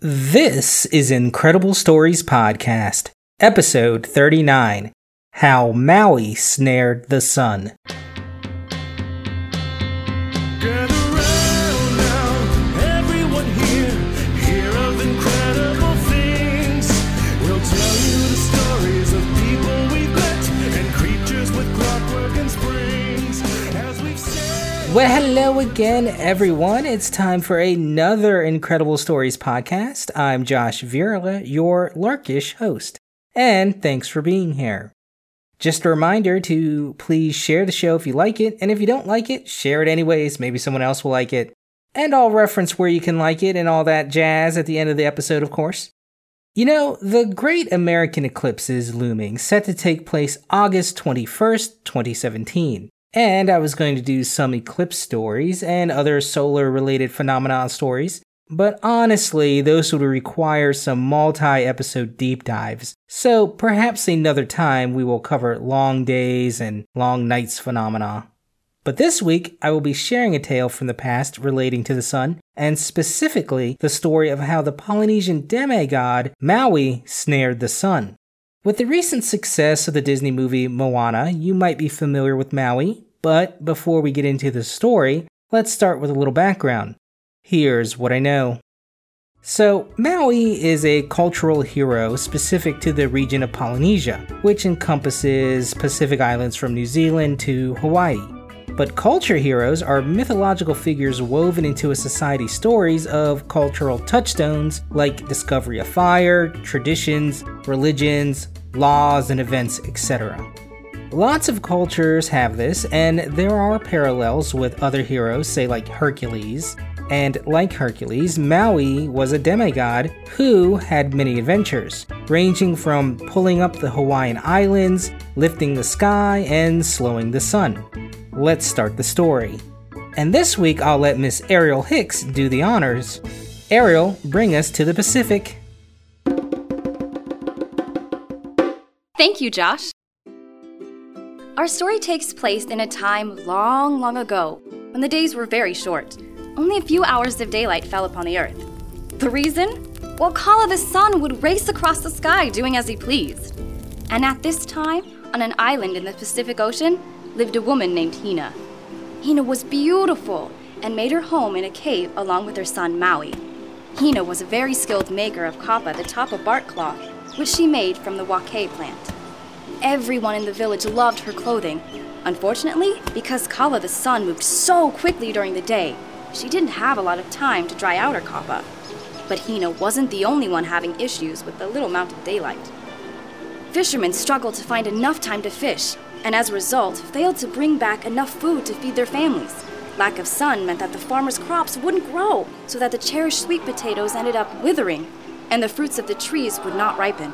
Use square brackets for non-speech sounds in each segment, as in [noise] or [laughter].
This is Incredible Stories Podcast, Episode 39 How Maui Snared the Sun. Well, hello again, everyone. It's time for another Incredible Stories podcast. I'm Josh Virla, your Larkish host, and thanks for being here. Just a reminder to please share the show if you like it, and if you don't like it, share it anyways. Maybe someone else will like it. And I'll reference where you can like it and all that jazz at the end of the episode, of course. You know, the Great American Eclipse is looming, set to take place August 21st, 2017. And I was going to do some eclipse stories and other solar related phenomenon stories, but honestly, those would require some multi episode deep dives. So perhaps another time we will cover long days and long nights phenomena. But this week, I will be sharing a tale from the past relating to the sun, and specifically the story of how the Polynesian demigod Maui snared the sun. With the recent success of the Disney movie Moana, you might be familiar with Maui, but before we get into the story, let's start with a little background. Here's what I know. So, Maui is a cultural hero specific to the region of Polynesia, which encompasses Pacific Islands from New Zealand to Hawaii. But culture heroes are mythological figures woven into a society's stories of cultural touchstones like discovery of fire, traditions, religions, laws, and events, etc. Lots of cultures have this, and there are parallels with other heroes, say like Hercules. And like Hercules, Maui was a demigod who had many adventures, ranging from pulling up the Hawaiian Islands, lifting the sky, and slowing the sun. Let's start the story. And this week I'll let Miss Ariel Hicks do the honors. Ariel, bring us to the Pacific. Thank you, Josh. Our story takes place in a time long, long ago when the days were very short. Only a few hours of daylight fell upon the earth. The reason? Well, Kala the sun would race across the sky doing as he pleased. And at this time, on an island in the Pacific Ocean, lived a woman named Hina. Hina was beautiful and made her home in a cave along with her son Maui. Hina was a very skilled maker of kapa, the top of bark cloth, which she made from the wauke plant. Everyone in the village loved her clothing. Unfortunately, because Kala the sun moved so quickly during the day, she didn't have a lot of time to dry out her kapa. But Hina wasn't the only one having issues with the little amount of daylight. Fishermen struggled to find enough time to fish, and as a result, failed to bring back enough food to feed their families. Lack of sun meant that the farmers' crops wouldn't grow, so that the cherished sweet potatoes ended up withering, and the fruits of the trees would not ripen.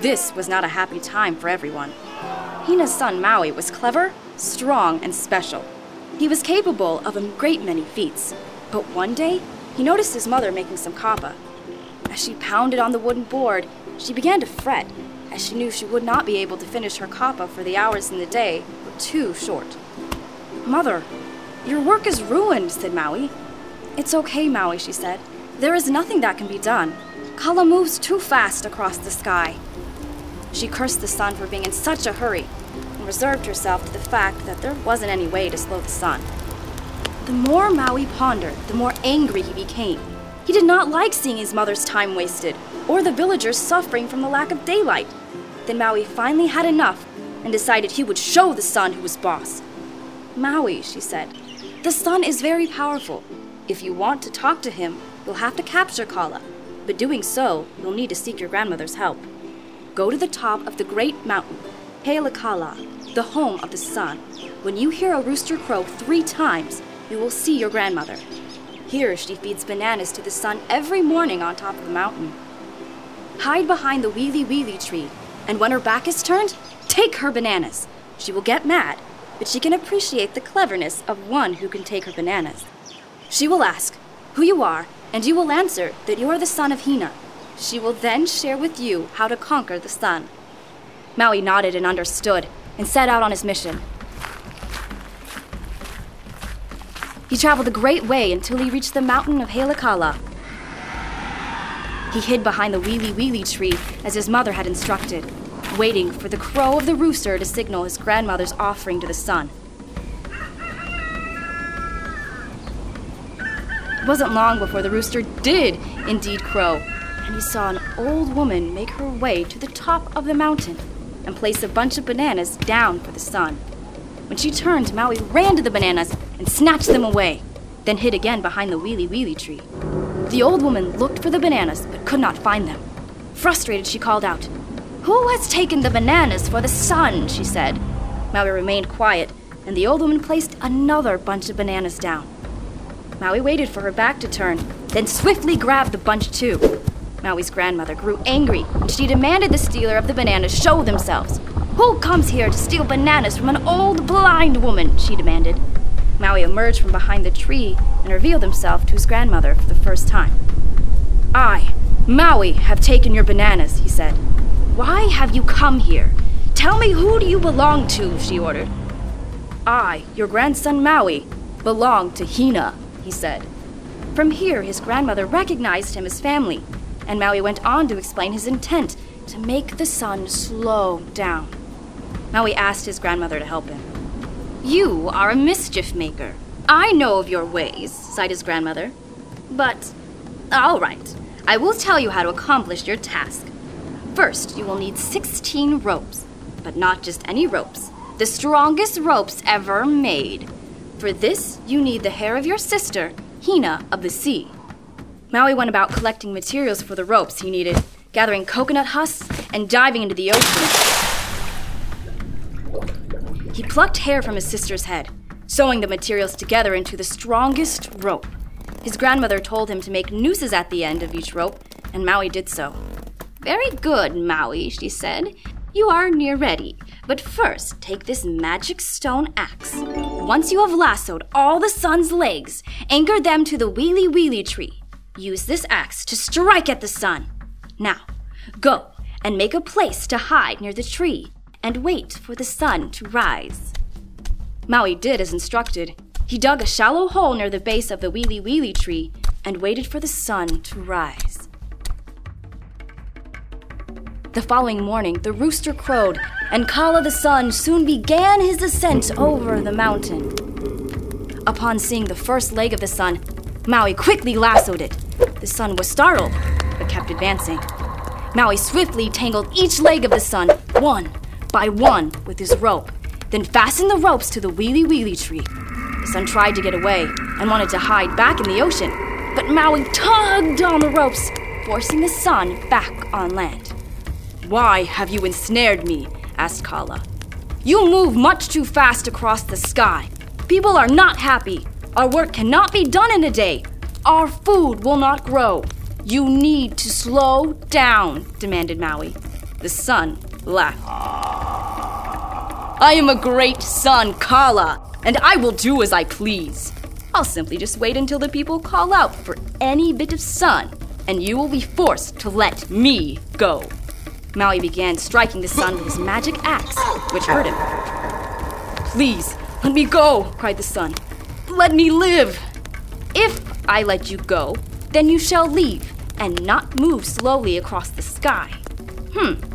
This was not a happy time for everyone. Hina's son Maui was clever, strong, and special. He was capable of a great many feats, but one day he noticed his mother making some kapa. As she pounded on the wooden board, she began to fret, as she knew she would not be able to finish her kapa for the hours in the day were too short. Mother, your work is ruined, said Maui. It's okay, Maui, she said. There is nothing that can be done. Kala moves too fast across the sky. She cursed the sun for being in such a hurry and reserved herself to the fact that there wasn't any way to slow the sun. The more Maui pondered, the more angry he became. He did not like seeing his mother's time wasted, or the villagers suffering from the lack of daylight. Then Maui finally had enough and decided he would show the sun who was boss. Maui, she said, the sun is very powerful. If you want to talk to him, you'll have to capture Kala. But doing so, you'll need to seek your grandmother's help. Go to the top of the great mountain, Haleakala, the home of the sun. When you hear a rooster crow three times, you will see your grandmother. Here she feeds bananas to the sun every morning on top of the mountain. Hide behind the wiliwili tree, and when her back is turned, take her bananas. She will get mad, but she can appreciate the cleverness of one who can take her bananas. She will ask who you are, and you will answer that you are the son of Hina. She will then share with you how to conquer the sun. Maui nodded and understood, and set out on his mission. He traveled a great way until he reached the mountain of Haleakala. He hid behind the wiliwili tree as his mother had instructed, waiting for the crow of the rooster to signal his grandmother's offering to the sun. It wasn't long before the rooster did indeed crow, and he saw an old woman make her way to the top of the mountain and place a bunch of bananas down for the sun. When she turned, Maui ran to the bananas and snatched them away, then hid again behind the wiliwili tree. The old woman looked for the bananas but could not find them. Frustrated, she called out, Who has taken the bananas for the sun? she said. Maui remained quiet, and the old woman placed another bunch of bananas down. Maui waited for her back to turn, then swiftly grabbed the bunch too. Maui's grandmother grew angry, and she demanded the stealer of the bananas show themselves. Who comes here to steal bananas from an old blind woman? she demanded. Maui emerged from behind the tree and revealed himself to his grandmother for the first time. I, Maui, have taken your bananas, he said. Why have you come here? Tell me who do you belong to, she ordered. I, your grandson Maui, belong to Hina, he said. From here, his grandmother recognized him as family, and Maui went on to explain his intent to make the sun slow down. Maui asked his grandmother to help him. You are a mischief maker. I know of your ways, sighed his grandmother. But, all right, I will tell you how to accomplish your task. First, you will need 16 ropes, but not just any ropes, the strongest ropes ever made. For this, you need the hair of your sister, Hina of the Sea. Maui went about collecting materials for the ropes he needed, gathering coconut husks and diving into the ocean. Plucked hair from his sister's head, sewing the materials together into the strongest rope. His grandmother told him to make nooses at the end of each rope, and Maui did so. Very good, Maui, she said. You are near ready. But first, take this magic stone axe. Once you have lassoed all the sun's legs, anchor them to the wiliwili tree. Use this axe to strike at the sun. Now, go and make a place to hide near the tree and wait for the sun to rise. Maui did as instructed. He dug a shallow hole near the base of the wiliwili tree and waited for the sun to rise. The following morning, the rooster crowed, and Kala the sun soon began his ascent over the mountain. Upon seeing the first leg of the sun, Maui quickly lassoed it. The sun was startled, but kept advancing. Maui swiftly tangled each leg of the sun, one by one, with his rope, then fastened the ropes to the wiliwili tree. The sun tried to get away and wanted to hide back in the ocean, but Maui tugged on the ropes, forcing the sun back on land. Why have you ensnared me? asked Kala. You move much too fast across the sky. People are not happy. Our work cannot be done in a day. Our food will not grow. You need to slow down, demanded Maui. The sun laughed. I am a great sun, Kala, and I will do as I please. I'll simply just wait until the people call out for any bit of sun, and you will be forced to let me go. Maui began striking the sun with his magic axe, which hurt him. Please, let me go, cried the sun. Let me live. If I let you go, then you shall leave and not move slowly across the sky. Hmm.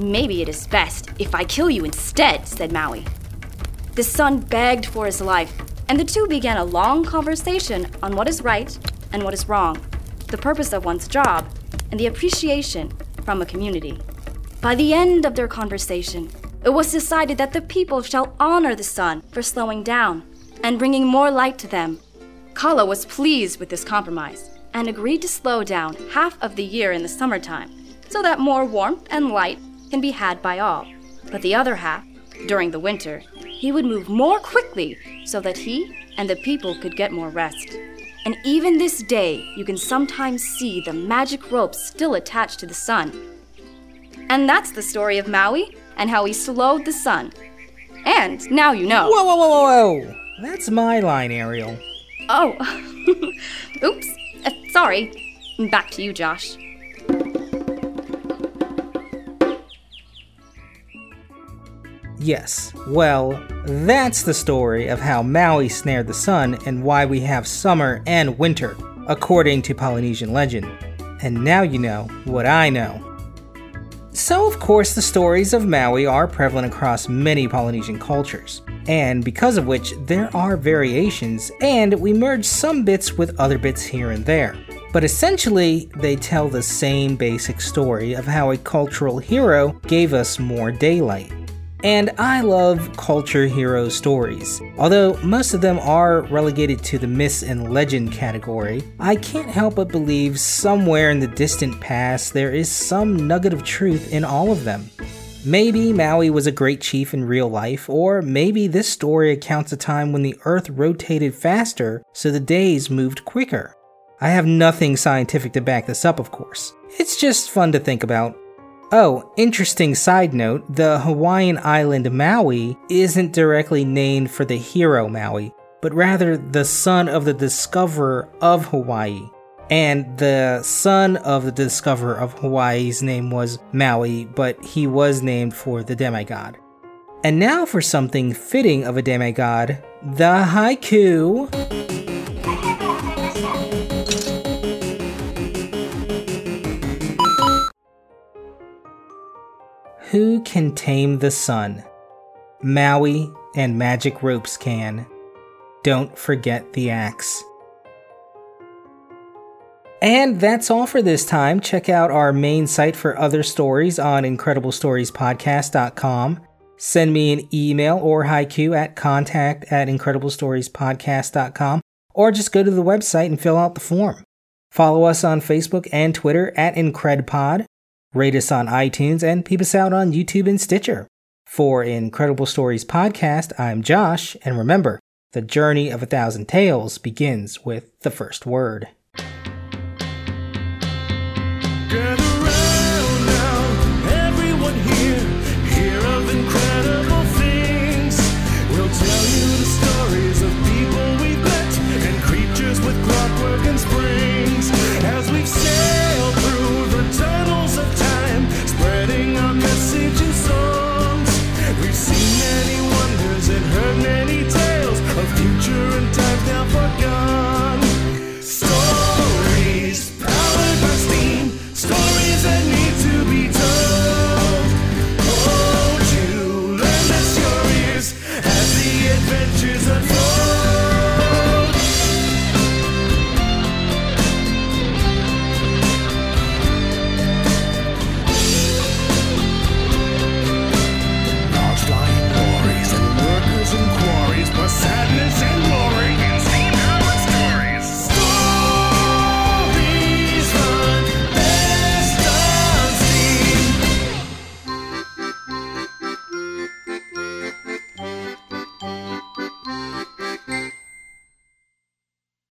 Maybe it is best if I kill you instead, said Maui. The sun begged for his life, and the two began a long conversation on what is right and what is wrong, the purpose of one's job, and the appreciation from a community. By the end of their conversation, it was decided that the people shall honor the sun for slowing down and bringing more light to them. Kala was pleased with this compromise and agreed to slow down half of the year in the summertime so that more warmth and light can be had by all. But the other half, during the winter, he would move more quickly so that he and the people could get more rest. And even this day, you can sometimes see the magic ropes still attached to the sun. And that's the story of Maui and how he slowed the sun. And now you know. Whoa, whoa, whoa, whoa, whoa! That's my line, Ariel. Oh, [laughs] oops. Uh, sorry. Back to you, Josh. Yes, well, that's the story of how Maui snared the sun and why we have summer and winter, according to Polynesian legend. and now you know what I know. So, of course, the stories of Maui are prevalent across many Polynesian cultures, and because of which there are variations, and we merge some bits with other bits here and there. But essentially, they tell the same basic story of how a cultural hero gave us more daylight. And I love culture hero stories. Although most of them are relegated to the myths and legend category, I can't help but believe somewhere in the distant past there is some nugget of truth in all of them. Maybe Maui was a great chief in real life, or maybe this story accounts a time when the Earth rotated faster so the days moved quicker. I have nothing scientific to back this up, of course. It's just fun to think about. Oh, interesting side note the Hawaiian island Maui isn't directly named for the hero Maui, but rather the son of the discoverer of Hawaii. And the son of the discoverer of Hawaii's name was Maui, but he was named for the demigod. And now for something fitting of a demigod the haiku. Who can tame the sun? Maui and magic ropes can. Don't forget the axe. And that's all for this time. Check out our main site for other stories on incrediblestoriespodcast.com. Send me an email or haiku at contact at incrediblestoriespodcast.com or just go to the website and fill out the form. Follow us on Facebook and Twitter at IncredPod. Rate us on iTunes and peep us out on YouTube and Stitcher. For Incredible Stories Podcast, I'm Josh, and remember, the journey of a thousand tales begins with the first word.